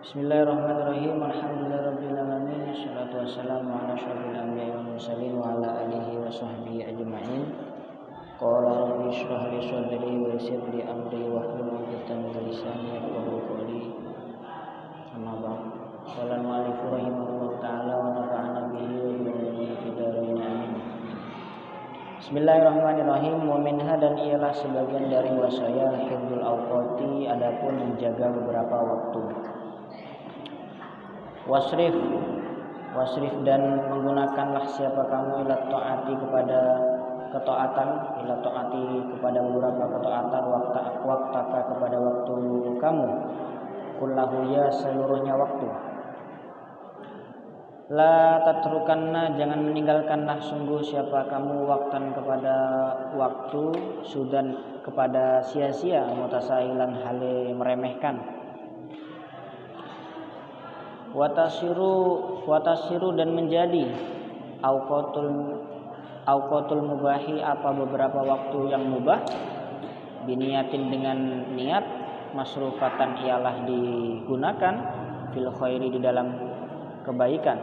Bismillahirrahmanirrahim. Alhamdulillahirabbil alamin. Wassalamu ala asyrofil anbiya'i wal mursalin wa ala alihi wa sahbihi ajma'in. Qala rabbi ishrah li sadri wa yassir li amri wa hlul 'uqdatam min lisani yafqahu qawli. Amma ba'd. Qala al-mu'allif ta'ala wa. Bismillahirrahmanirrahim. Wa minha dan ialah sebagian dari wasaya adapun menjaga beberapa waktu wasrif. Wasrif dan menggunakanlah siapa kamu ila taati kepada ketaatan ila taati kepada beberapa ketaatan waktu waktaka kepada waktu kamu. Kullahu ya seluruhnya waktu. La tatrukanna jangan meninggalkanlah sungguh siapa kamu waktan kepada waktu sudan kepada sia-sia mutasahilan hale meremehkan watasiru watasiru dan menjadi auqatul auqatul mubahi apa beberapa waktu yang mubah? Biniatin dengan niat masrufatan ialah digunakan fil khairi di dalam kebaikan.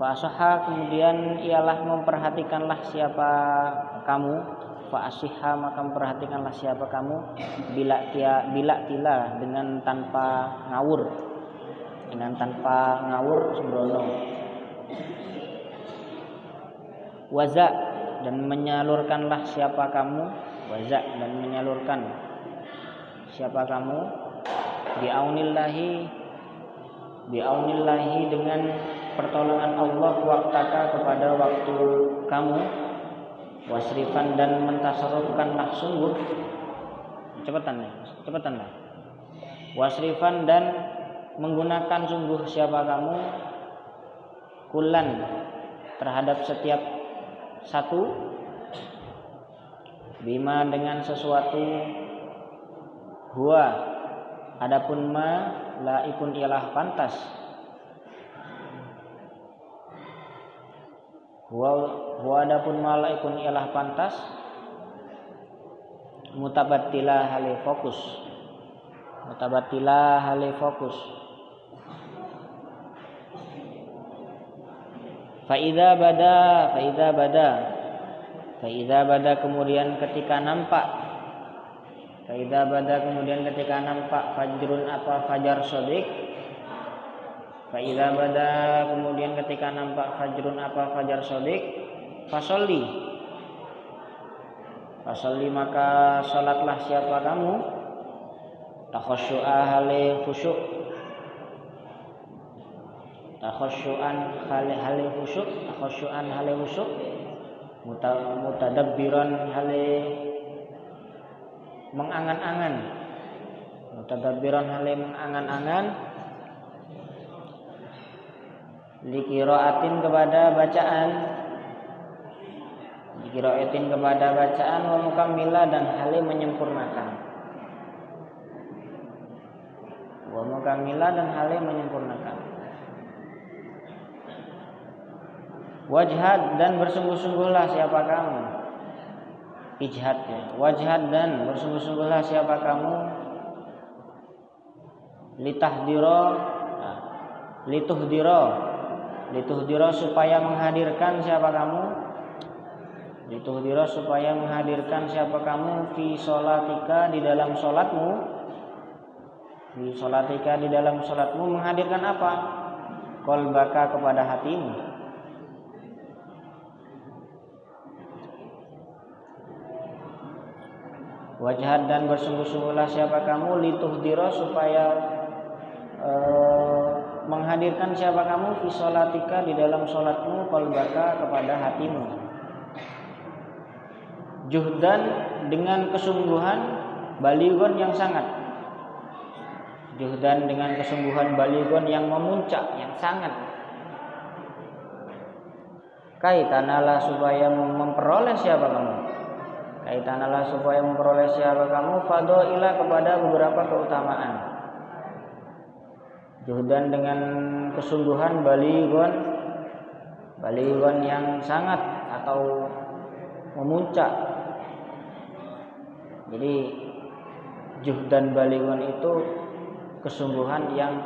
Fasaha kemudian ialah memperhatikanlah siapa kamu Fa'asiha maka perhatikanlah siapa kamu. Bila tia bila tila dengan tanpa ngawur. Dengan tanpa ngawur sembrono. Waza dan menyalurkanlah siapa kamu. Waza dan menyalurkan siapa kamu. Biaunillahi biaunillahi dengan pertolongan Allah waktaka kepada waktu kamu wasrifan dan mentasarufkanlah sungguh cepetan ya cepetan lah. Wasrifan dan menggunakan sungguh siapa kamu kulan terhadap setiap satu bima dengan sesuatu huwa. Adapun ma laikun ialah pantas Wa adapun malaikun ialah pantas mutabattila hale fokus. Mutabattila hale fokus. Faida bada, faida bada, faida bada kemudian ketika nampak, faida bada kemudian ketika nampak fajrun apa fajar sodik, Fa'idha bada kemudian ketika nampak fajrun apa fajar sodik Fasolli. Fasolli maka sholatlah siapa kamu. Takhosyu'a hale khusyuk. Takhosyu'an hale hale khusyuk. Takhosyu'an hale khusyuk. Mutadabbiran hale Mengangan-angan. Mutadabbiran hale mengangan-angan dikiraatin kepada bacaan. Dikiraatin kepada bacaan wa dan halim menyempurnakan. Wa dan halim menyempurnakan. Wajhad dan bersungguh-sungguhlah siapa kamu? Ijhad ya wajhad dan bersungguh-sungguhlah siapa kamu? Litahdiro. Nah, lituhdiro Dituhdiro supaya menghadirkan siapa kamu? Dituhdiro supaya menghadirkan siapa kamu fi sholatika di dalam sholatmu? Fi sholatika di dalam sholatmu menghadirkan apa? Kolbaka kepada hatimu. Wajah dan bersungguh-sungguhlah siapa kamu lituhdiro supaya uh, menghadirkan siapa kamu fi sholatika di dalam sholatmu kolbaka kepada hatimu. Juhdan dengan kesungguhan baligon yang sangat. Juhdan dengan kesungguhan baligon yang memuncak yang sangat. Kaitanalah supaya memperoleh siapa kamu. Kaitanalah supaya memperoleh siapa kamu fadoilah kepada beberapa keutamaan Juhdan dengan kesungguhan baligon baligon yang sangat atau memuncak. Jadi juhdan balighun itu kesungguhan yang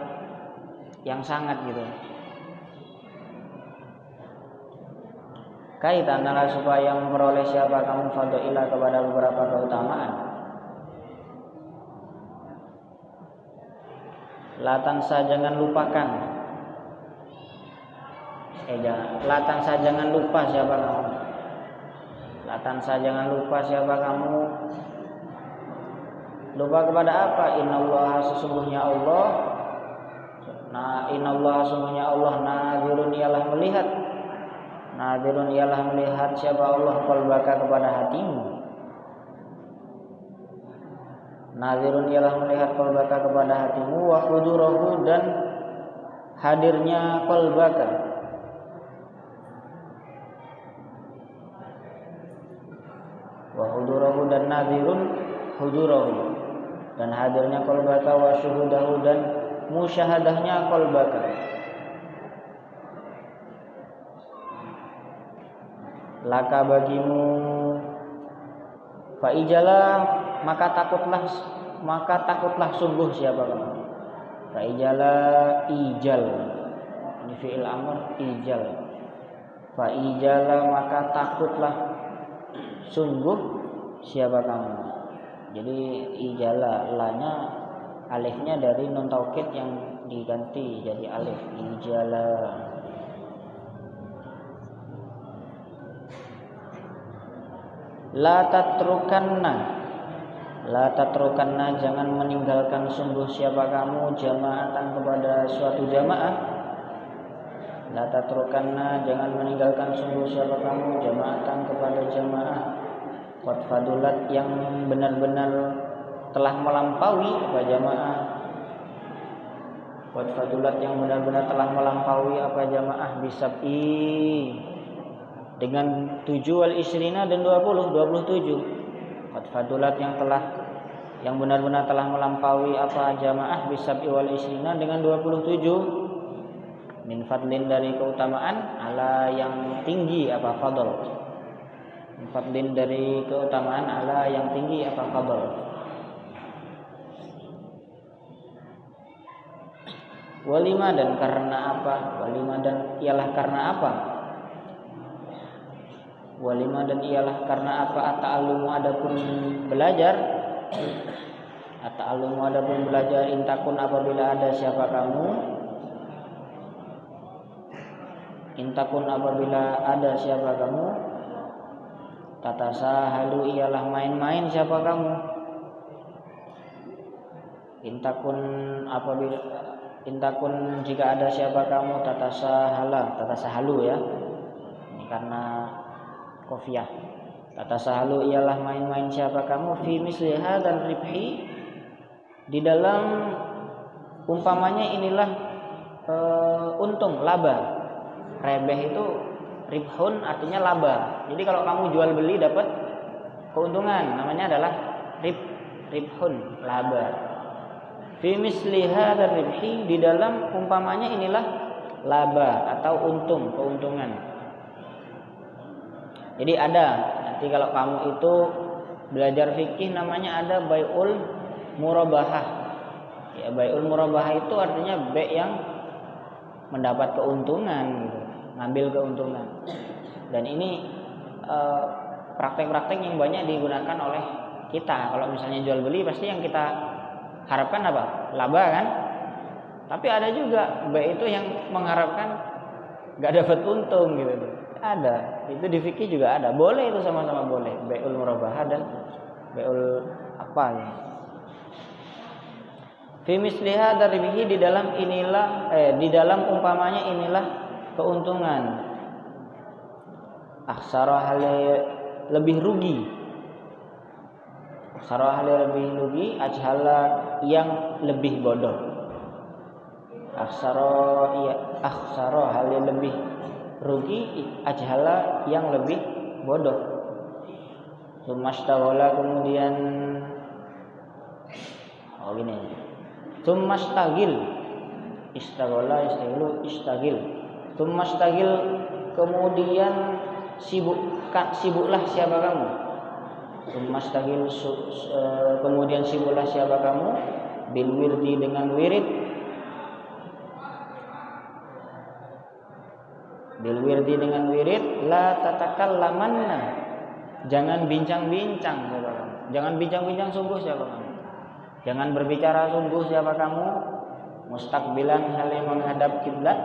yang sangat gitu kaitan adalah supaya memperoleh siapa kamu fadilah kepada beberapa keutamaan latan saja jangan lupakan. Eh jangan latan saja jangan lupa siapa kamu. Latan saja jangan lupa siapa kamu. Lupa kepada apa? Innallaha sesungguhnya Allah. Nah innallaha sesungguhnya Allah. Nadirun ialah melihat. Nadirun ialah melihat siapa Allah qalbaka kepada hatimu. Nadirun ialah melihat qalbaka kepada hatimu wa hudurahu dan hadirnya qalbaka. Wa hudurahu dan nadirun hudurahu dan hadirnya qalbaka wa syuhudahu dan musyahadahnya qalbaka. laka bagimu Faijalah maka takutlah maka takutlah sungguh siapa kamu? Faijalah ijal. Ini fi'il amr ijal. Faijalah maka takutlah sungguh siapa kamu? Jadi ijala lanya alifnya dari non taukid yang diganti jadi alif. Ijala. La tatrukanna La tatrukanna jangan meninggalkan sungguh siapa kamu jamaatan kepada suatu jamaah. La tatrukanna jangan meninggalkan sungguh siapa kamu jamaatan kepada jamaah. Qad fadulat yang benar-benar telah melampaui apa jamaah. Qad fadulat yang benar-benar telah melampaui apa jamaah. Bisab'i. Dengan 7 wal isrina dan 20 27 Qad fadulat yang telah yang benar-benar telah melampaui apa jamaah bisab wal isrina dengan 27 min fadlin dari keutamaan ala yang tinggi apa fadl. Min fadlin dari keutamaan ala yang tinggi apa fadl. Walima dan karena apa? Walima dan ialah karena apa walima dan ialah karena apa? Ata'allumu adapun belajar. Ata'allumu adapun belajar intakun apabila ada siapa kamu. Intakun apabila ada siapa kamu. Tatasa halu ialah main-main siapa kamu. Intakun apabila intakun jika ada siapa kamu tatasa hala tatasa halu ya. Ini karena kofiah kata sahalu ialah main-main siapa kamu? Fi misliha dan ribhi. Di dalam umpamanya inilah e, untung laba. Rebeh itu ribhun artinya laba. Jadi kalau kamu jual beli dapat keuntungan namanya adalah rib ribhun laba. Fi misliha dan ribhi di dalam umpamanya inilah laba atau untung keuntungan jadi ada nanti kalau kamu itu belajar fikih namanya ada bayul murabahah. Ya bayul murabahah itu artinya baik yang mendapat keuntungan, gitu. ngambil keuntungan. Dan ini eh, praktek-praktek yang banyak digunakan oleh kita. Kalau misalnya jual beli pasti yang kita harapkan apa? Laba kan? Tapi ada juga baik itu yang mengharapkan nggak dapat untung gitu ada. Itu di fikih juga ada. Boleh itu sama-sama boleh. Beul murabah dan beul apa ya? Fi misliha dari di dalam inilah eh di dalam umpamanya inilah keuntungan. Aksara lebih rugi. Aksara lebih rugi ajhala yang lebih bodoh. Aksara ya aksara hal lebih rugi ajhala yang lebih bodoh. Sumastawala kemudian oh gini. Sumastagil istaghala istagilu istagil. Sumastagil kemudian sibuk sibuklah siapa kamu? Sumastahil e, kemudian sibulah siapa kamu? Bil wirdi dengan wirid bil wirdi dengan wirid la tatakallamanna. Jangan bincang-bincang siapa kamu jangan bincang-bincang sungguh siapa kamu jangan berbicara sungguh siapa kamu. Mustakbilan yang menghadap kiblat.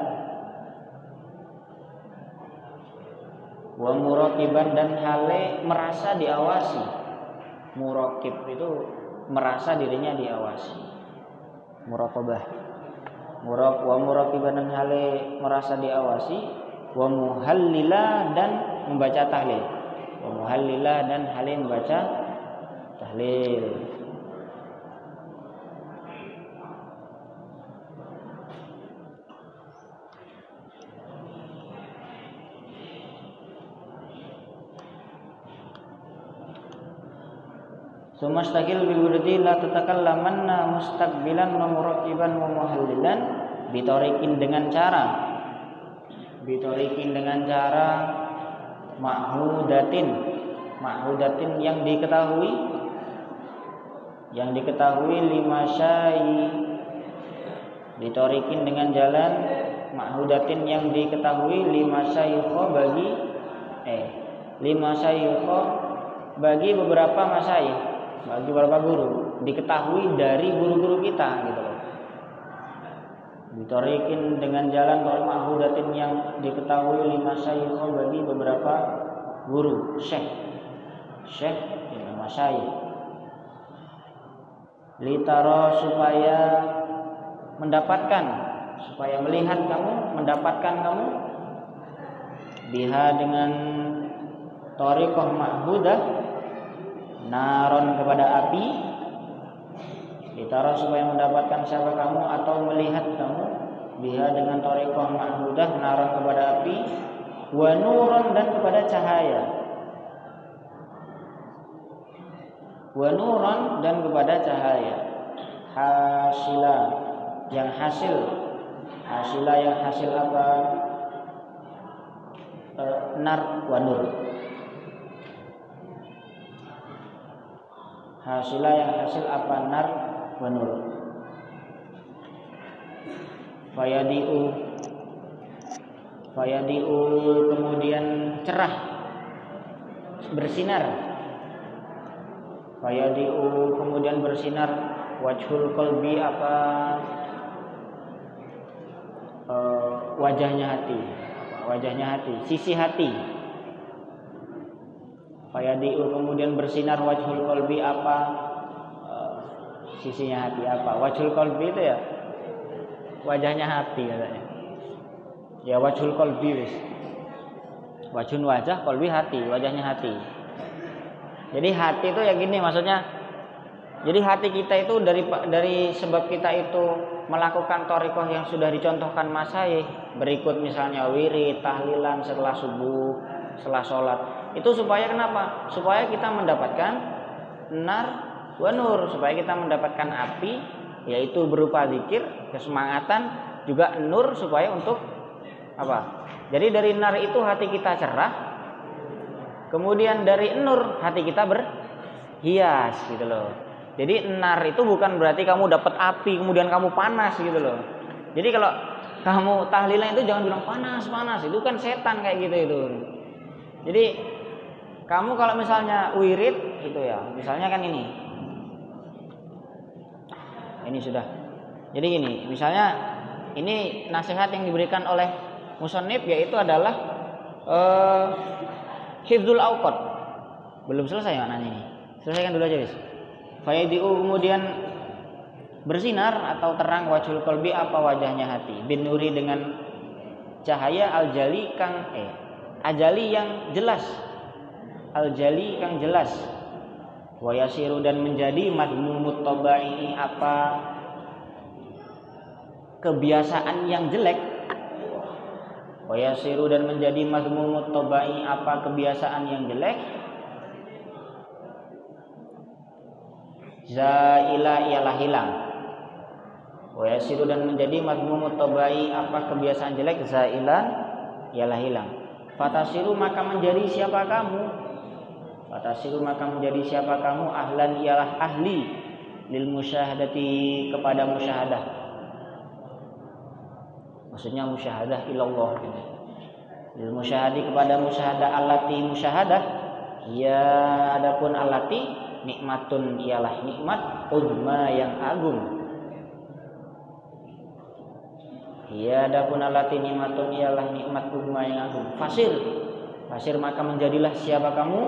Wa muraqiban dan hale merasa diawasi. Murokib itu merasa dirinya diawasi. Muraqabah. Muraq wa muraqiban dan hale merasa diawasi wa muhallila dan membaca tahlil. Wa muhallila dan hale membaca tahlil. Sumastaqil bil wirdi la tatakallamanna mustaqbilan wa muraqiban wa muhallilan. Bitarikin dengan cara bitarikin dengan cara ma'hudatin. Ma'hudatin yang diketahui yang diketahui lima syai. Ditorikin dengan jalan ma'hudatin yang diketahui lima syaikhah bagi eh lima syaikhah bagi beberapa masyayikh bagi beberapa guru. Diketahui dari guru-guru kita gitu loh ditorikin dengan jalan tol mahhudatin yang diketahui lima syaikhah bagi beberapa guru. Syekh. Syekh lima syekh. Litaro supaya mendapatkan supaya melihat kamu mendapatkan kamu biha dengan torikoh mahhudah naron kepada api ditaruh supaya mendapatkan siapa kamu atau melihat kamu biha dengan torikoh ma'hudah naron kepada api wa nuron dan kepada cahaya. Wa nuron dan kepada cahaya. Hasila yang hasil. Hasila yang hasil apa? E, nar wa nur. Hasilah yang hasil apa? Nar wanur fayadiu. Fayadiu kemudian cerah. Bersinar. Fayadiu kemudian bersinar. Wajhul kolbi apa? Uh, wajahnya hati. Wajahnya hati. Sisi hati. Fayadiu kemudian bersinar. Wajhul kolbi apa? Uh, sisinya hati apa? Wajhul kolbi itu ya wajahnya hati katanya. Ya wajhul kolbi wis. Wajhun wajah kolbi hati. Wajahnya hati. Jadi hati itu ya gini maksudnya jadi hati kita itu dari dari sebab kita itu melakukan torikoh yang sudah dicontohkan masai berikut misalnya wirid tahlilan setelah subuh setelah sholat. Itu supaya kenapa? Supaya kita mendapatkan nar wa nur, supaya kita mendapatkan api yaitu berupa zikir, kesemangatan, juga nur supaya untuk apa? Jadi dari nar itu hati kita cerah. Kemudian dari nur hati kita berhias gitu loh. Jadi nar itu bukan berarti kamu dapat api kemudian kamu panas gitu loh. Jadi kalau kamu tahlilan itu jangan bilang panas panas itu kan setan kayak gitu itu. Jadi kamu kalau misalnya wirid itu ya, misalnya kan ini. Ini sudah. Jadi gini, misalnya ini nasihat yang diberikan oleh musonib yaitu adalah uh, hifdzul awqat. Belum selesai maknanya ini. Selesaikan dulu aja, Bis. Fayadiu kemudian bersinar atau terang wajhul kolbi apa wajahnya hati bin nuri dengan cahaya al-jali kang eh ajali yang jelas al-jali yang jelas wa yasiru dan menjadi madmumut tabai apa? Kebiasaan yang jelek. Wa yasiru dan menjadi madmumut tabai apa? Kebiasaan yang jelek. Zaila ialah hilang. Wa yasiru dan menjadi madmumut tabai apa? Kebiasaan jelek. Zaila ialah hilang. Fatasiru maka menjadi siapa kamu Fatasiru maka menjadi siapa kamu ahlan ialah ahli lil musyahadati kepada musyahadah. Maksudnya musyahadah ilallah gitu. Lil musyahadi kepada musyahadah alati musyahadah ya adapun alati nikmatun ialah nikmat uzma yang agung Ya adapun alati nikmatun ialah nikmat uzma yang agung. Fasir. Fasir maka menjadilah siapa kamu?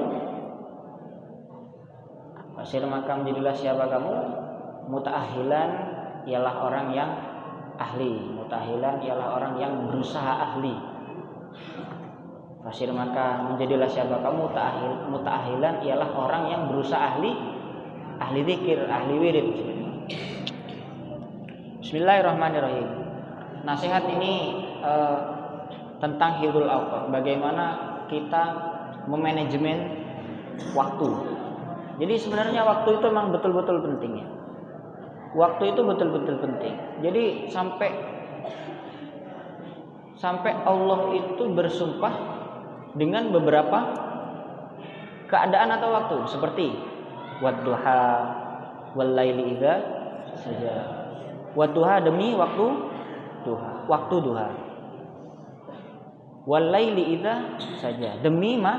Fasir maka menjadilah siapa kamu? Muta'ahilan ialah orang yang ahli. Muta'ahilan ialah orang yang berusaha ahli. Fasir maka menjadilah siapa kamu? Muta'ahil, muta'ahilan ialah orang yang berusaha ahli. Ahli zikir, ahli wirid. Bismillahirrahmanirrahim nasihat ini uh, tentang hirul awqat. Bagaimana kita memanajemen waktu. Jadi sebenarnya waktu itu memang betul-betul penting ya. Waktu itu betul-betul penting. Jadi sampai sampai Allah itu bersumpah dengan beberapa keadaan atau waktu seperti wadduha wal laili idza saja. Wadduha demi waktu duha, waktu duha. Walaili idza saja demi ma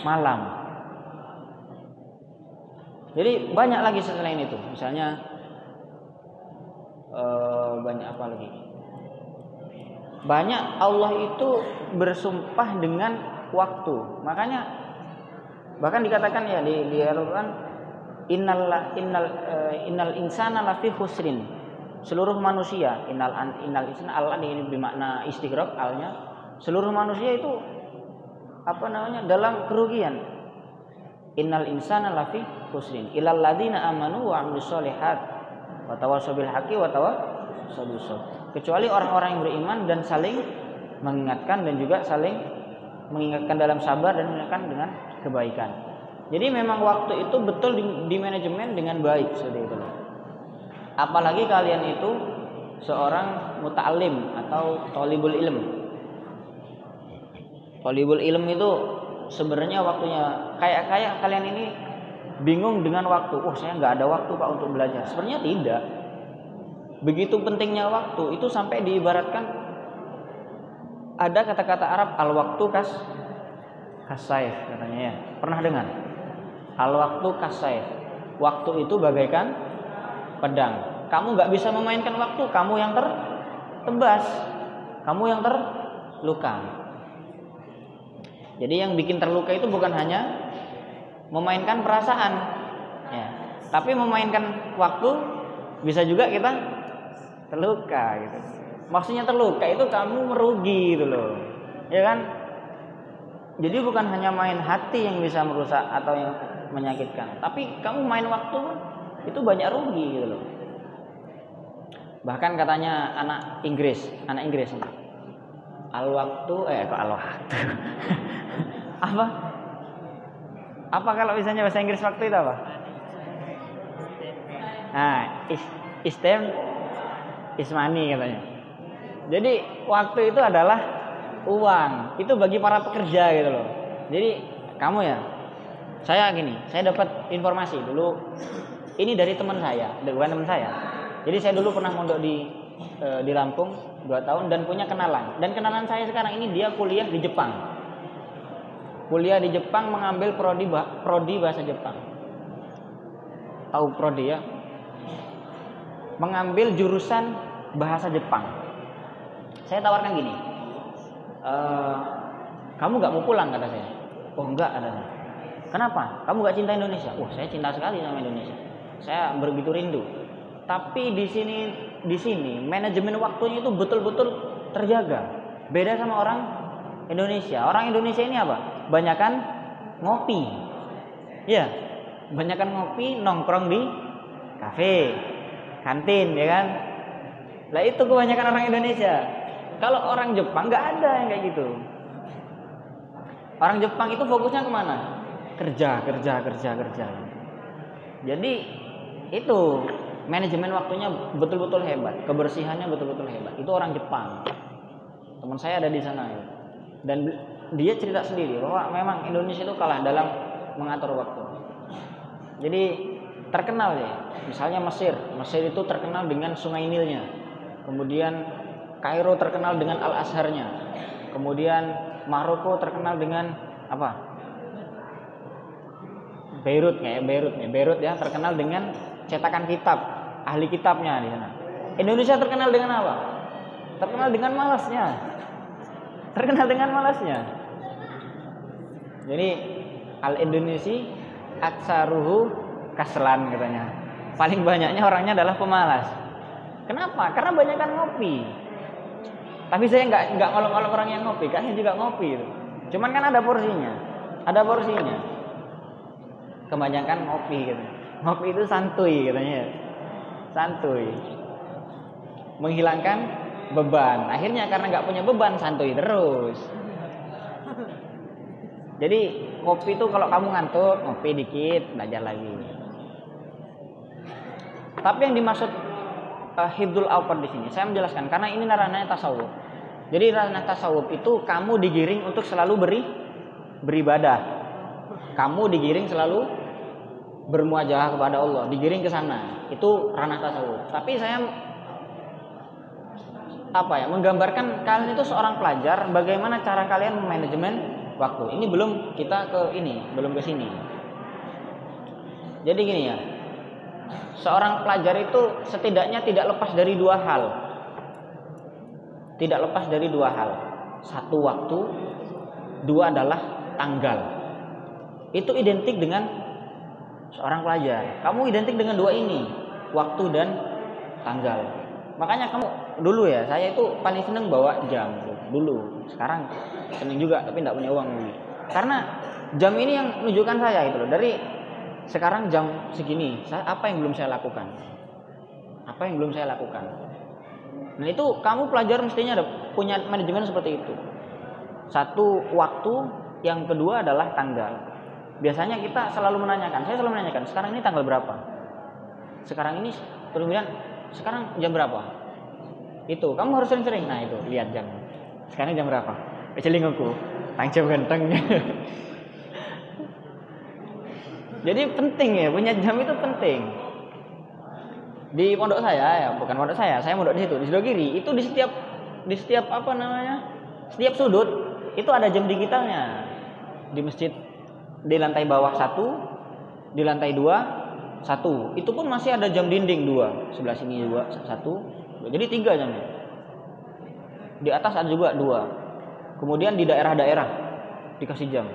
malam. Jadi banyak lagi selain itu. Misalnya uh, banyak apa lagi? Banyak Allah itu bersumpah dengan waktu. Makanya bahkan dikatakan ya di, di Al-Qur'an innal innal uh, innal insana lafi husrin seluruh manusia innal innal isna al ini bermakna istighraq alnya seluruh manusia itu apa namanya dalam kerugian innal insana lafi husrin ilal ladina amanu wa amilus solihat wa tawassaw bil haqqi wa tawassaw kecuali orang-orang yang beriman dan saling mengingatkan dan juga saling mengingatkan dalam sabar dan mengingatkan dengan kebaikan. Jadi memang waktu itu betul di, di manajemen dengan baik seperti itu. Apalagi kalian itu seorang muta'alim atau tolibul ilm. Tolibul ilm itu sebenarnya waktunya kayak kayak kalian ini bingung dengan waktu. Oh saya nggak ada waktu pak untuk belajar. Sebenarnya tidak. Begitu pentingnya waktu itu sampai diibaratkan ada kata-kata Arab al waktu kas kasaif katanya ya. Pernah dengar? Al waktu kasaif. Waktu itu bagaikan pedang. Kamu nggak bisa memainkan waktu, kamu yang tertebas, kamu yang terluka. Jadi yang bikin terluka itu bukan hanya memainkan perasaan, ya, tapi memainkan waktu bisa juga kita terluka gitu. Maksudnya terluka itu kamu merugi gitu loh, ya kan? Jadi bukan hanya main hati yang bisa merusak atau yang menyakitkan, tapi kamu main waktu itu banyak rugi gitu loh bahkan katanya anak Inggris anak Inggris al waktu eh kok al waktu? Apa? Apa kalau misalnya bahasa Inggris waktu itu apa? Nah is istem ismani katanya. Jadi waktu itu adalah uang. Itu bagi para pekerja gitu loh. Jadi kamu ya saya gini saya dapat informasi dulu. Ini dari teman saya, bukan teman saya. Jadi saya dulu pernah mondok di e, di Lampung dua tahun dan punya kenalan. Dan kenalan saya sekarang ini dia kuliah di Jepang. Kuliah di Jepang mengambil prodi prodi bahasa Jepang. Tahu prodi ya? Mengambil jurusan bahasa Jepang. Saya tawarkan gini, e, kamu nggak mau pulang kata saya. Oh enggak ada. Kenapa? Kamu nggak cinta Indonesia? Oh saya cinta sekali sama Indonesia saya begitu rindu. Tapi di sini di sini manajemen waktunya itu betul-betul terjaga. Beda sama orang Indonesia. Orang Indonesia ini apa? Banyakan ngopi. Ya, banyakan ngopi nongkrong di kafe, kantin, ya kan? Lah itu kebanyakan orang Indonesia. Kalau orang Jepang nggak ada yang kayak gitu. Orang Jepang itu fokusnya ke mana? Kerja, kerja, kerja, kerja. Jadi itu manajemen waktunya betul-betul hebat, kebersihannya betul-betul hebat. Itu orang Jepang. Teman saya ada di sana ya. Dan dia cerita sendiri bahwa memang Indonesia itu kalah dalam mengatur waktu. Jadi terkenal ya, misalnya Mesir. Mesir itu terkenal dengan Sungai Nilnya. Kemudian Kairo terkenal dengan Al Azharnya. Kemudian Maroko terkenal dengan apa? Beirut kayak Beirut nih. Beirut ya terkenal dengan cetakan kitab, ahli kitabnya di sana. Indonesia terkenal dengan apa? Terkenal dengan malasnya. Terkenal dengan malasnya. Jadi al Indonesia aksaruhu kaslan katanya. Paling banyaknya orangnya adalah pemalas. Kenapa? Karena banyak kan ngopi. Tapi saya nggak nggak ngolok-ngolok orang yang ngopi, kan saya juga ngopi. Cuman kan ada porsinya, ada porsinya. Kebanyakan ngopi gitu. Ngopi itu santuy katanya. Santuy. Menghilangkan beban. Akhirnya karena nggak punya beban santuy terus. Jadi kopi itu kalau kamu ngantuk, ngopi dikit, belajar lagi. Tapi yang dimaksud uh, hibdul awqat di sini, saya menjelaskan karena ini ranahnya tasawuf. Jadi ranah tasawuf itu kamu digiring untuk selalu beri beribadah. Kamu digiring selalu bermuajah kepada Allah, digiring ke sana. Itu ranah tasawuf. Tapi saya apa ya menggambarkan kalian itu seorang pelajar bagaimana cara kalian manajemen waktu. Ini belum kita ke ini, belum ke sini. Jadi gini ya. Seorang pelajar itu setidaknya tidak lepas dari dua hal. Tidak lepas dari dua hal. Satu waktu, dua adalah tanggal. Itu identik dengan seorang pelajar. Kamu identik dengan dua ini, waktu dan tanggal. Makanya kamu dulu ya, saya itu paling seneng bawa jam dulu. Sekarang seneng juga tapi tidak punya uang dulu. Karena jam ini yang menunjukkan saya itu loh. Dari sekarang jam segini, saya apa yang belum saya lakukan? Apa yang belum saya lakukan? Nah itu kamu pelajar mestinya ada punya manajemen seperti itu. Satu waktu, yang kedua adalah tanggal. Biasanya kita selalu menanyakan, saya selalu menanyakan, sekarang ini tanggal berapa? Sekarang ini, kemudian sekarang jam berapa? Itu, kamu harus sering-sering. Nah itu, lihat jam. Sekarang jam berapa? Keceling aku, jam ganteng. Jadi penting ya, punya jam itu penting. Di pondok saya ya, bukan pondok saya, saya pondok di situ, di Sidogiri. Itu di setiap di setiap apa namanya? Setiap sudut itu ada jam digitalnya. Di masjid di lantai bawah satu, di lantai dua satu. Itu pun masih ada jam dinding dua, sebelah sini dua satu. Jadi tiga jamnya. Di atas ada juga dua. Kemudian di daerah-daerah dikasih jam.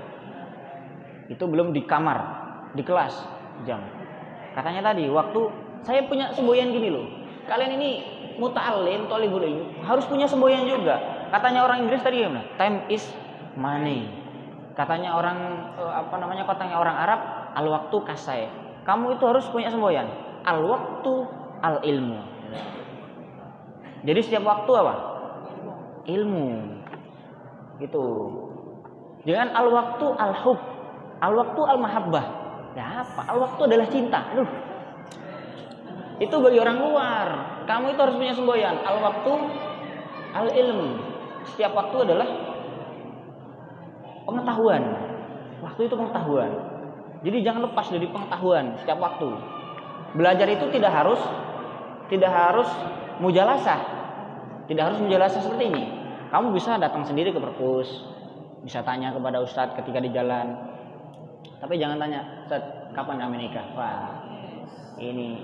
Itu belum di kamar, di kelas jam. Katanya tadi waktu saya punya semboyan gini loh. Kalian ini muta'alim, tolibul ilmi, harus punya semboyan juga. Katanya orang Inggris tadi gimana? Time is money. Katanya orang eh, apa namanya kotanya orang Arab, al waktu kasai. Kamu itu harus punya semboyan. Al waktu al ilmu. Jadi setiap waktu apa? Ilmu. Gitu. Jangan al waktu al hub. Al waktu al mahabbah. Ya apa? Al waktu adalah cinta. Aduh. Itu bagi orang luar. Kamu itu harus punya semboyan. Al waktu al ilmu. Setiap waktu adalah pengetahuan. Waktu itu pengetahuan. Jadi jangan lepas dari pengetahuan setiap waktu. Belajar itu tidak harus tidak harus mujalasah. Tidak harus mujalasah seperti ini. Kamu bisa datang sendiri ke perpus, bisa tanya kepada ustadz ketika di jalan. Tapi jangan tanya, Ustadz, kapan kami nikah? Wah, ini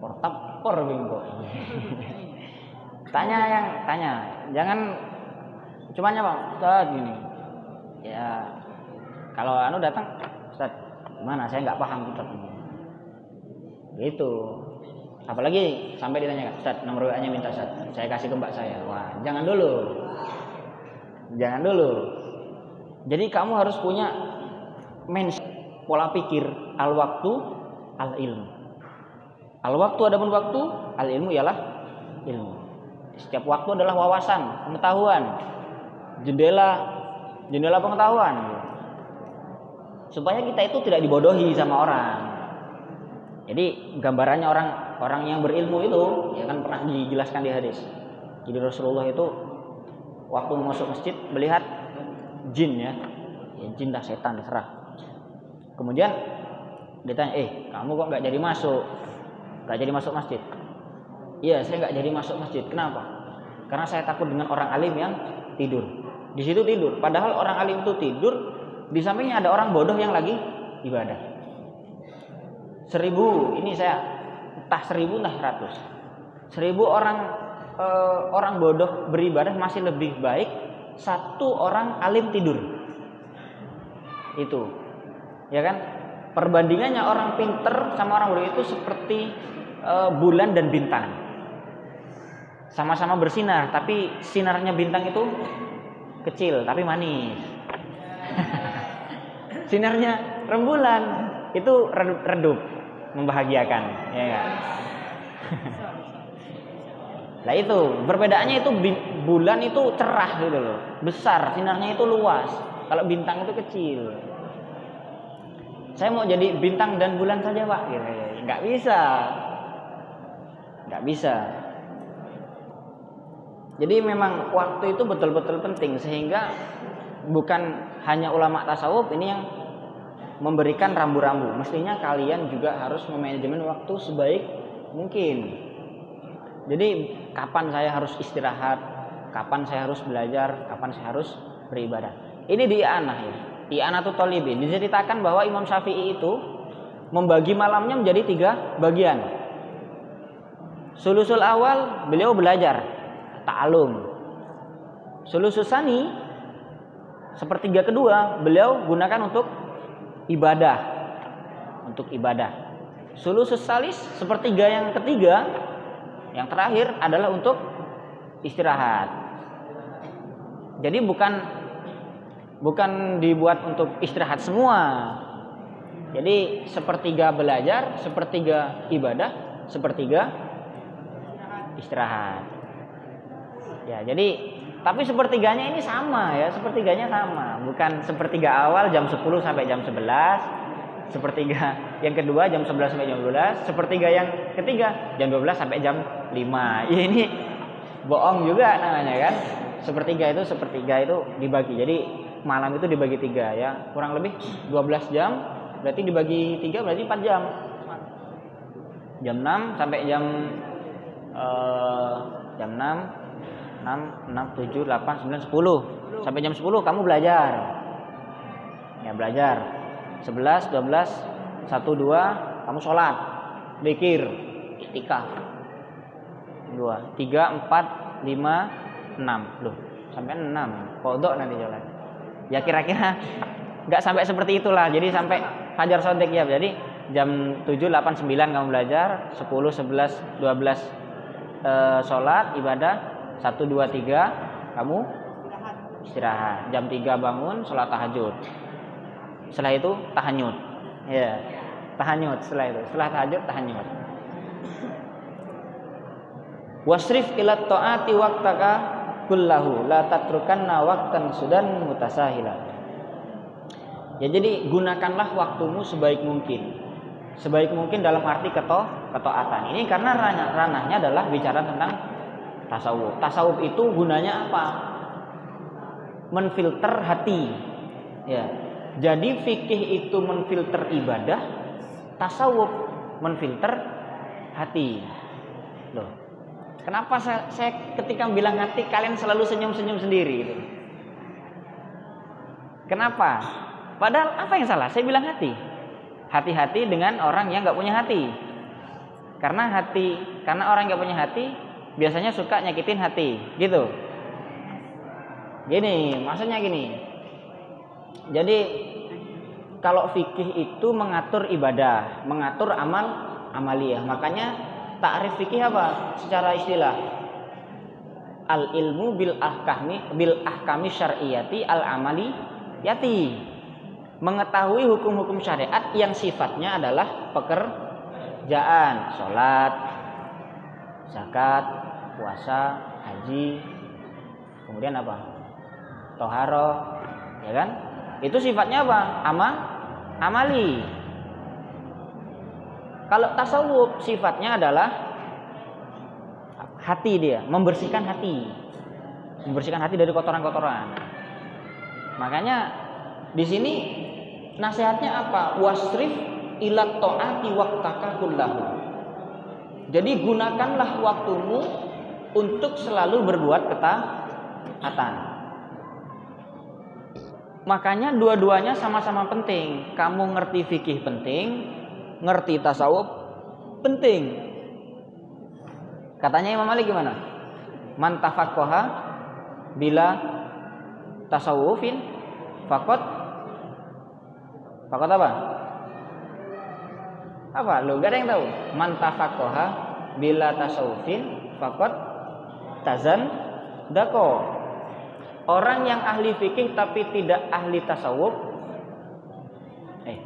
portapor bingko. tanya yang tanya, jangan cuma Pak, Ustadz gini. Ya, kalau anu datang, Ustadz, gimana? Saya nggak paham Ustadz. Gitu. Apalagi sampai ditanyakan Ustaz nomor WA nya minta Ustaz saya kasih ke mbak saya. Wah jangan dulu. Jangan dulu. Jadi kamu harus punya mens pola pikir al waktu al ilmu al waktu ada pun waktu al ilmu ialah ilmu. Setiap waktu adalah wawasan pengetahuan. Jendela jendela pengetahuan supaya kita itu tidak dibodohi sama orang jadi gambarannya orang orang yang berilmu itu ya kan pernah dijelaskan di hadis. Jadi Rasulullah itu waktu masuk masjid melihat jin ya, ya jin dah setan terserah. Kemudian ditanya, eh kamu kok nggak jadi masuk? Nggak jadi masuk masjid? Iya, saya nggak jadi masuk masjid. Kenapa? Karena saya takut dengan orang alim yang tidur. Di situ tidur. Padahal orang alim itu tidur, di sampingnya ada orang bodoh yang lagi ibadah. Seribu, ini saya entah seribu entah ratus. Seribu orang eh, orang bodoh beribadah masih lebih baik satu orang alim tidur. Itu, ya kan? Perbandingannya orang pinter sama orang bodoh itu seperti uh, bulan dan bintang. Sama-sama bersinar, tapi sinarnya bintang itu kecil tapi manis. Sinarnya rembulan itu redup, membahagiakan, ya kan? Nah itu perbedaannya itu bulan itu cerah gitu loh, besar sinarnya itu luas. Kalau bintang itu kecil. Saya mau jadi bintang dan bulan saja pak, nggak bisa, nggak bisa. Jadi memang waktu itu betul-betul penting sehingga bukan hanya ulama tasawuf ini yang memberikan rambu-rambu. Mestinya kalian juga harus memanajemen waktu sebaik mungkin. Jadi kapan saya harus istirahat, kapan saya harus belajar, kapan saya harus beribadah. Ini di anak ya. I'anatul Talibin diceritakan bahwa Imam Syafi'i itu membagi malamnya menjadi tiga bagian. Sulusul awal beliau belajar ta'alum. Sulusul sani sepertiga kedua beliau gunakan untuk ibadah. Untuk ibadah. Sulusus salis sepertiga yang ketiga yang terakhir adalah untuk istirahat. Jadi bukan bukan dibuat untuk istirahat semua. Jadi sepertiga belajar, sepertiga ibadah, sepertiga istirahat. Ya, jadi tapi sepertiganya ini sama ya, sepertiganya sama, bukan sepertiga awal jam 10 sampai jam 11, sepertiga yang kedua jam 11 sampai jam 12, sepertiga yang ketiga jam 12 sampai jam 5. Ya ini bohong juga namanya kan. Sepertiga itu sepertiga itu dibagi. Jadi malam itu dibagi tiga ya kurang lebih 12 jam berarti dibagi tiga berarti 4 jam jam 6 sampai jam uh, jam 6 6 6 7 8 9 10 sampai jam 10 kamu belajar. Ya belajar. 11 12 1 2 kamu sholat. Pikir itikaf. 2 3 4 5 6 loh sampai 6 kodok nanti jalan ya kira-kira nggak sampai seperti itulah. Jadi sampai fajar sodik ya. Jadi jam 7 8 9 kamu belajar. 10 11 12 e, sholat ibadah 1 2 3 kamu? Istirahat. Jam 3 bangun sholat tahajud. Setelah itu tahanyut ya tahanyut setelah itu. Setelah tahajud tahanyut wasrif ila taati waqtaka kullahu. La tatrukanna waqtan sudan mutasahila. Ya jadi gunakanlah waktumu sebaik mungkin. Sebaik mungkin dalam arti keto ketaatan. Ini karena ranah, ranahnya adalah bicara tentang tasawuf. Tasawuf itu gunanya apa? Menfilter hati. Ya. Jadi fikih itu menfilter ibadah, tasawuf menfilter hati. Loh, Kenapa saya, saya ketika bilang hati kalian selalu senyum-senyum sendiri gitu? Kenapa? Padahal apa yang salah? Saya bilang hati. Hati-hati dengan orang yang nggak punya hati. Karena hati, karena orang nggak punya hati biasanya suka nyakitin hati, gitu. Gini, maksudnya gini. Jadi kalau fikih itu mengatur ibadah, mengatur amal amaliyah. Makanya Ta'rif fikih apa? Secara istilah. Al ilmu bil ahkami bil ahkami syar'iyati al amali yati. Mengetahui hukum-hukum syariat yang sifatnya adalah pekerjaan, sholat, zakat, puasa, haji, kemudian apa? Toharo, ya kan? Itu sifatnya apa? Ama, amali. Kalau tasawuf sifatnya adalah hati dia, membersihkan hati. Membersihkan hati dari kotoran-kotoran. Makanya di sini nasihatnya apa? Wasrif ilat to'ati waktaka kullahu. Jadi gunakanlah waktumu untuk selalu berbuat ketaatan. Makanya dua-duanya sama-sama penting. Kamu ngerti fikih penting, ngerti tasawuf penting. Katanya Imam Malik gimana? Man bila tasawufin fakot fakot apa? Apa? Lu gak ada yang tahu. Man bila tasawufin fakot tazan dako. Orang yang ahli fikih tapi tidak ahli tasawuf. Eh.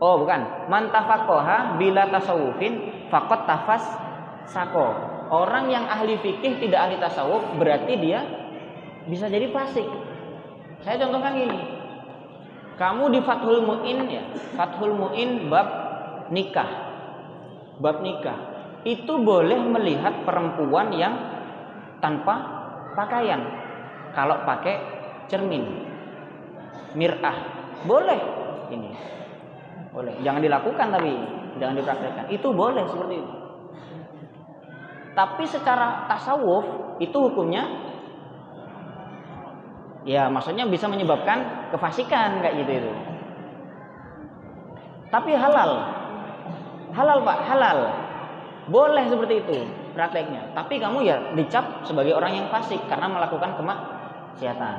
Oh, bukan. Man tafaqqaha bila tasawufin fakot tafas sako. Orang yang ahli fikih tidak ahli tasawuf berarti dia bisa jadi fasik. Saya contohkan gini. Kamu di Fathul Muin ya, Fathul Muin bab nikah. Bab nikah. Itu boleh melihat perempuan yang tanpa pakaian. Kalau pakai cermin. Mir'ah. Boleh ini. Boleh. Jangan dilakukan tapi jangan dipraktekkan. Itu boleh seperti itu. Tapi secara tasawuf itu hukumnya ya maksudnya bisa menyebabkan kefasikan kayak gitu itu. Tapi halal. Halal Pak, halal. Boleh seperti itu prakteknya. Tapi kamu ya dicap sebagai orang yang fasik karena melakukan kemaksiatan.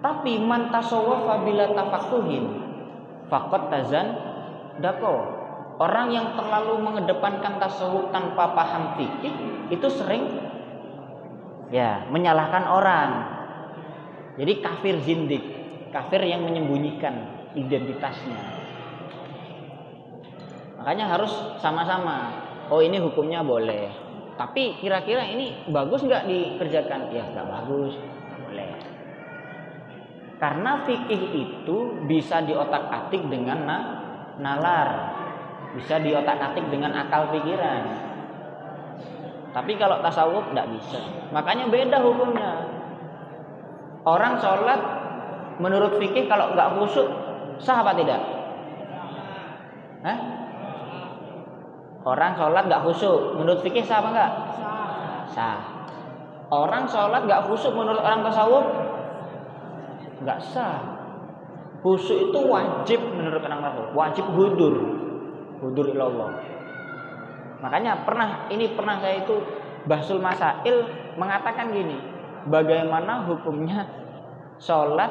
Tapi man tasawwafa bila faqad tazan dako Orang yang terlalu mengedepankan tasawuf tanpa paham fikih itu sering ya menyalahkan orang. Jadi kafir zindik, kafir yang menyembunyikan identitasnya. Makanya harus sama-sama. Oh ini hukumnya boleh. Tapi kira-kira ini bagus nggak dikerjakan? Ya nggak bagus, nggak boleh. Karena fikih itu bisa diotak-atik dengan nalar bisa diotak-atik dengan akal pikiran. Tapi kalau tasawuf tidak bisa. Makanya beda hukumnya. Orang sholat menurut fikih kalau nggak khusyuk sah apa tidak? Hah? Orang sholat nggak khusyuk menurut fikih sah apa enggak? Sah. Orang sholat nggak khusyuk menurut orang tasawuf nggak sah. Khusyuk itu wajib menurut orang tasawuf, wajib hudur hudur ilallah. Makanya pernah ini pernah saya itu Bahsul Masail mengatakan gini, bagaimana hukumnya sholat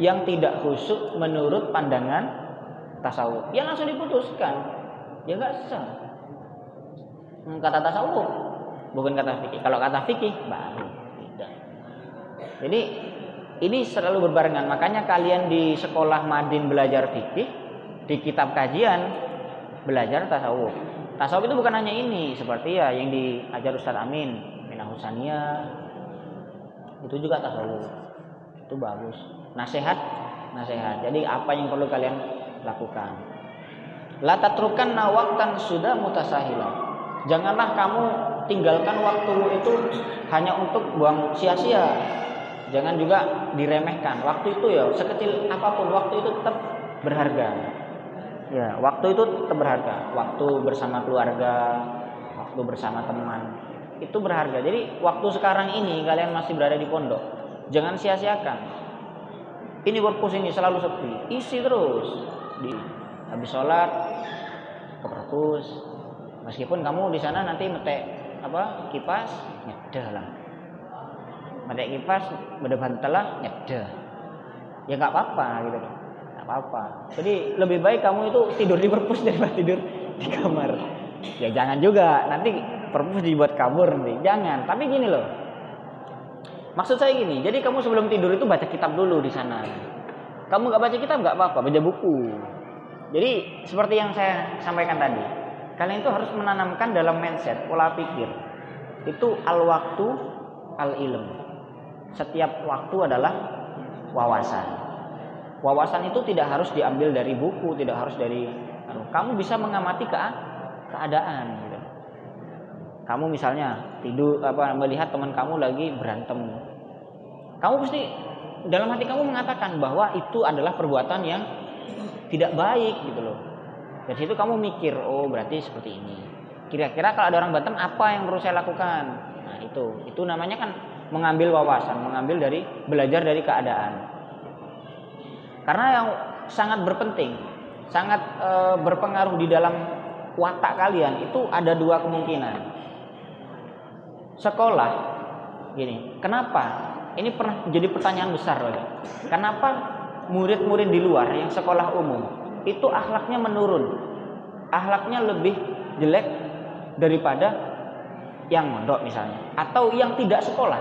yang tidak khusyuk menurut pandangan tasawuf? Ya langsung diputuskan, ya nggak sah. Hmm, kata tasawuf, bukan kata fikih. Kalau kata fikih baru tidak. Jadi ini selalu berbarengan. Makanya kalian di sekolah Madin belajar fikih, di kitab kajian belajar tasawuf. Tasawuf itu bukan hanya ini, seperti ya yang diajar Ustaz Amin, Minah Husania, itu juga tasawuf. Itu bagus. Nasihat, nasihat. Jadi apa yang perlu kalian lakukan? La tatrukan nawaktan sudah mutasahila. Janganlah kamu tinggalkan waktu itu hanya untuk buang sia-sia. Jangan juga diremehkan. Waktu itu ya sekecil apa pun waktu itu tetap berharga. Ya, waktu itu tetap berharga. Waktu bersama keluarga, waktu bersama teman, itu berharga. Jadi waktu sekarang ini kalian masih berada di pondok, jangan sia-siakan. Ini perpus ini selalu sepi, isi terus. Di habis sholat ke perpus. Meskipun kamu di sana nanti metek apa kipas, nyedah lah. Metek kipas, berdepan telah, nyedah. Ya nggak apa-apa gitu apa-apa. Jadi lebih baik kamu itu tidur di perpus daripada tidur di kamar. Ya jangan juga, nanti perpus dibuat kabur nanti. Jangan. Tapi gini loh. Maksud saya gini, jadi kamu sebelum tidur itu baca kitab dulu di sana. Kamu nggak baca kitab nggak apa-apa, baca buku. Jadi seperti yang saya sampaikan tadi, kalian itu harus menanamkan dalam mindset pola pikir itu al waktu al ilm. Setiap waktu adalah wawasan. Wawasan itu tidak harus diambil dari buku, tidak harus dari anu. kamu bisa mengamati ke keadaan gitu. Kamu misalnya tidur apa melihat teman kamu lagi berantem. Kamu pasti dalam hati kamu mengatakan bahwa itu adalah perbuatan yang tidak baik gitu loh. Dari situ kamu mikir, oh berarti seperti ini. Kira-kira kalau ada orang Batam apa yang perlu saya lakukan? Nah itu, itu namanya kan mengambil wawasan, mengambil dari belajar dari keadaan. Karena yang sangat berpenting, sangat e, berpengaruh di dalam watak kalian itu ada dua kemungkinan. Sekolah, gini, kenapa? Ini pernah jadi pertanyaan besar loh. Kenapa murid-murid di luar yang sekolah umum itu akhlaknya menurun, akhlaknya lebih jelek daripada yang mondok misalnya, atau yang tidak sekolah?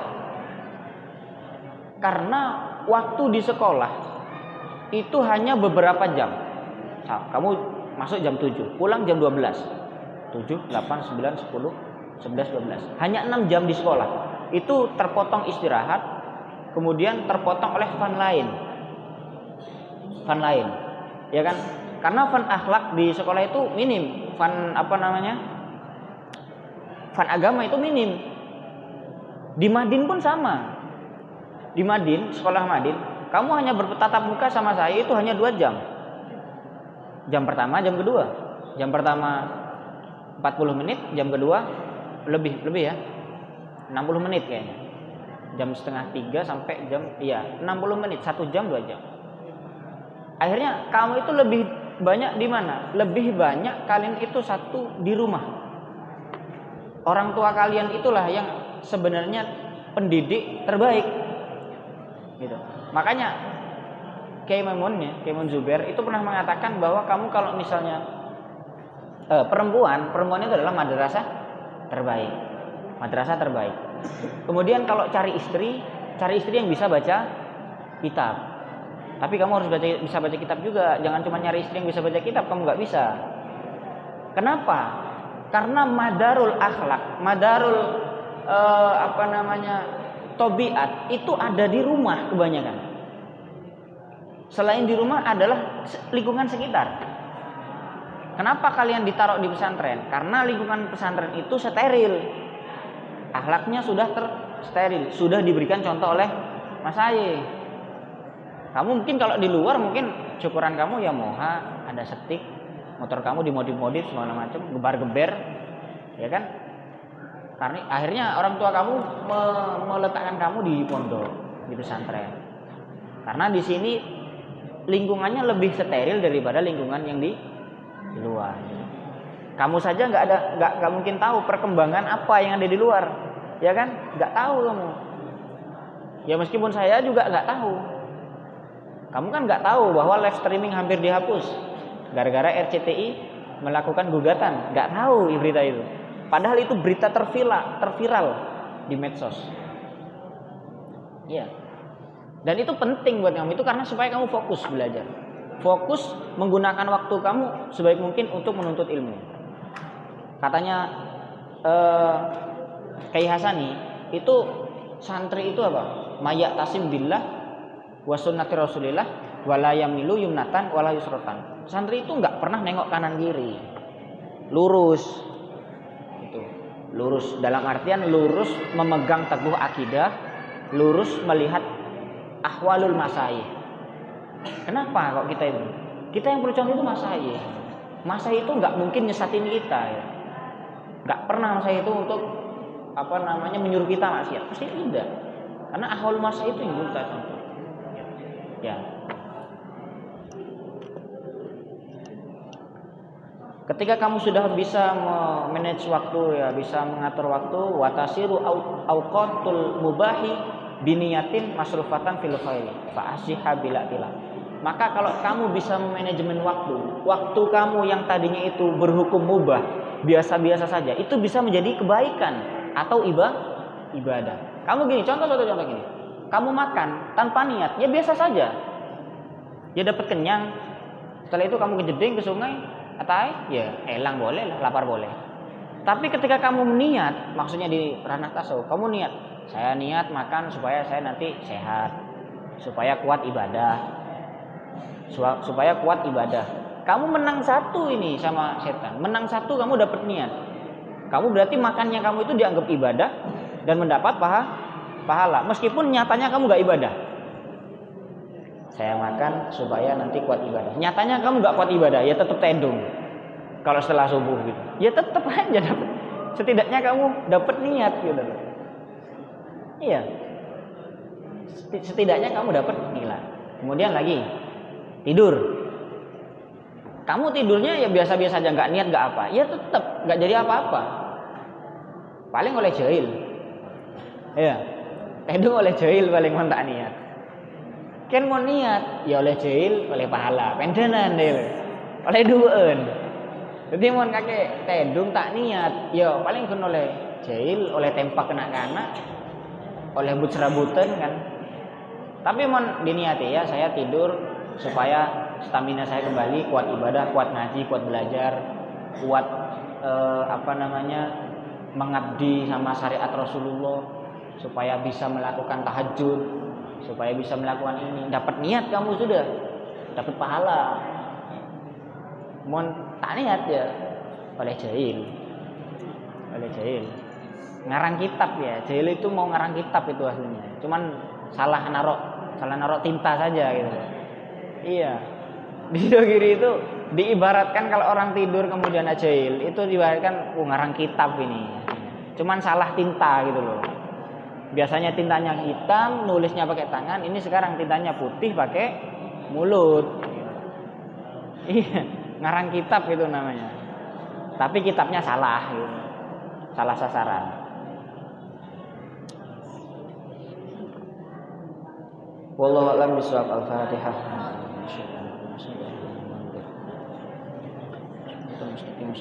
Karena waktu di sekolah itu hanya beberapa jam. Kamu masuk jam 7, pulang jam 12. 7, 8, 9, 10, 11, 12. Hanya 6 jam di sekolah. Itu terpotong istirahat, kemudian terpotong oleh fun lain. Fun lain. Ya kan? Karena fun akhlak di sekolah itu minim. Fun apa namanya? Fun agama itu minim. Di Madin pun sama di Madin, sekolah Madin, kamu hanya bertatap muka sama saya itu hanya dua jam. Jam pertama, jam kedua. Jam pertama 40 menit, jam kedua lebih lebih ya. 60 menit kayaknya. Jam setengah tiga sampai jam iya 60 menit, satu jam dua jam. Akhirnya kamu itu lebih banyak di mana? Lebih banyak kalian itu satu di rumah. Orang tua kalian itulah yang sebenarnya pendidik terbaik gitu. Makanya Maimun ya, Kiai Zubair itu pernah mengatakan bahwa kamu kalau misalnya eh, perempuan, perempuan itu adalah madrasah terbaik. Madrasah terbaik. Kemudian kalau cari istri, cari istri yang bisa baca kitab. Tapi kamu harus baca, bisa baca kitab juga. Jangan cuma nyari istri yang bisa baca kitab, kamu nggak bisa. Kenapa? Karena madarul akhlak, madarul eh, apa namanya tobiat itu ada di rumah kebanyakan. Selain di rumah adalah lingkungan sekitar. Kenapa kalian ditaruh di pesantren? Karena lingkungan pesantren itu steril. Akhlaknya sudah tersteril, sudah diberikan contoh oleh Mas Aye. Kamu mungkin kalau di luar mungkin syukuran kamu ya moha, ada setik, motor kamu dimodif-modif segala macam, gebar-geber, ya kan? Karena akhirnya orang tua kamu meletakkan kamu di pondok, di pesantren. Karena di sini lingkungannya lebih steril daripada lingkungan yang di luar. Kamu saja nggak ada nggak nggak mungkin tahu perkembangan apa yang ada di luar, ya kan? Nggak tahu kamu. Ya meskipun saya juga nggak tahu. Kamu kan nggak tahu bahwa live streaming hampir dihapus gara-gara RCTI melakukan gugatan. Nggak tahu berita itu. Padahal itu berita terviral, terviral di medsos. Iya. Dan itu penting buat kamu itu karena supaya kamu fokus belajar. Fokus menggunakan waktu kamu sebaik mungkin untuk menuntut ilmu. Katanya eh, Kiai Hasani itu santri itu apa? Mayak tasim billah wa sunnati Rasulillah wala yamilu yumnatan wala. Santri itu nggak pernah nengok kanan kiri. Lurus, lurus. Dalam artian lurus memegang teguh akidah lurus melihat ahwalul masai. Kenapa kok kita itu kita yang perlu contoh itu masai. Masai itu nggak mungkin nyesatin kita ya. Nggak pernah masai itu untuk apa namanya menyuruh kita maksiat. Pasti tidak. Karena ahwal masai itu yang contoh ya Ketika kamu sudah bisa manage waktu ya, bisa mengatur waktu, watasiru auqatul mubahi biniyatin masrufatan fil khairi fa bila tila. Maka kalau kamu bisa manajemen waktu, waktu kamu yang tadinya itu berhukum mubah, biasa-biasa saja, itu bisa menjadi kebaikan atau ibadah ibadah. Kamu gini, contoh satu contoh gini. Kamu makan tanpa niat, ya biasa saja. Ya dapat kenyang. Setelah itu kamu kejeding ke sungai, atau ya elang boleh lah, lapar boleh. Tapi ketika kamu niat, maksudnya di ranah tasawuf, kamu niat, saya niat makan supaya saya nanti sehat, supaya kuat ibadah, supaya kuat ibadah. Kamu menang satu ini sama setan, menang satu kamu dapat niat. Kamu berarti makannya kamu itu dianggap ibadah dan mendapat paha, pahala, meskipun nyatanya kamu gak ibadah. Saya makan supaya nanti kuat ibadah. Nyatanya kamu nggak kuat ibadah, ya tetap tendung. Kalau setelah subuh gitu, ya tetap aja dapat. Setidaknya kamu dapat niat gitu. Iya. Setidaknya kamu dapat nilai. Kemudian lagi tidur. Kamu tidurnya ya biasa-biasa aja, nggak niat, nggak apa. Ya tetap nggak jadi apa-apa. Paling oleh jahil. Iya. Tidur oleh jahil paling tak niat. Kan mau niat, ya oleh jahil, oleh pahala. Pendenan deh. Oleh duaan. Jadi mau kakek tedung tak niat, ya paling kan oleh jahil, oleh tempak kena kana, oleh but serabutan kan. Tapi mau diniati ya, saya tidur supaya stamina saya kembali, kuat ibadah, kuat ngaji, kuat belajar, kuat eh, apa namanya mengabdi sama syariat Rasulullah supaya bisa melakukan tahajud, supaya bisa melakukan ini. Dapat niat kamu sudah, dapat pahala. Mon tak niat ya oleh jahil, oleh jahil. Ngarang kitab ya, jahil itu mau ngarang kitab itu aslinya. Cuman salah narok, salah narok tinta saja gitu. Iya. Di kiri itu diibaratkan kalau orang tidur kemudian jahil itu diibaratkan oh, ngarang kitab ini. Cuman salah tinta gitu loh. Biasanya tintanya hitam, nulisnya pakai tangan. Ini sekarang tintanya putih pakai mulut. Iya, ngarang kitab gitu namanya. Tapi kitabnya salah gitu. Salah sasaran. Wallahu a'lam bishawab. Al-Fatihah. Mustaqim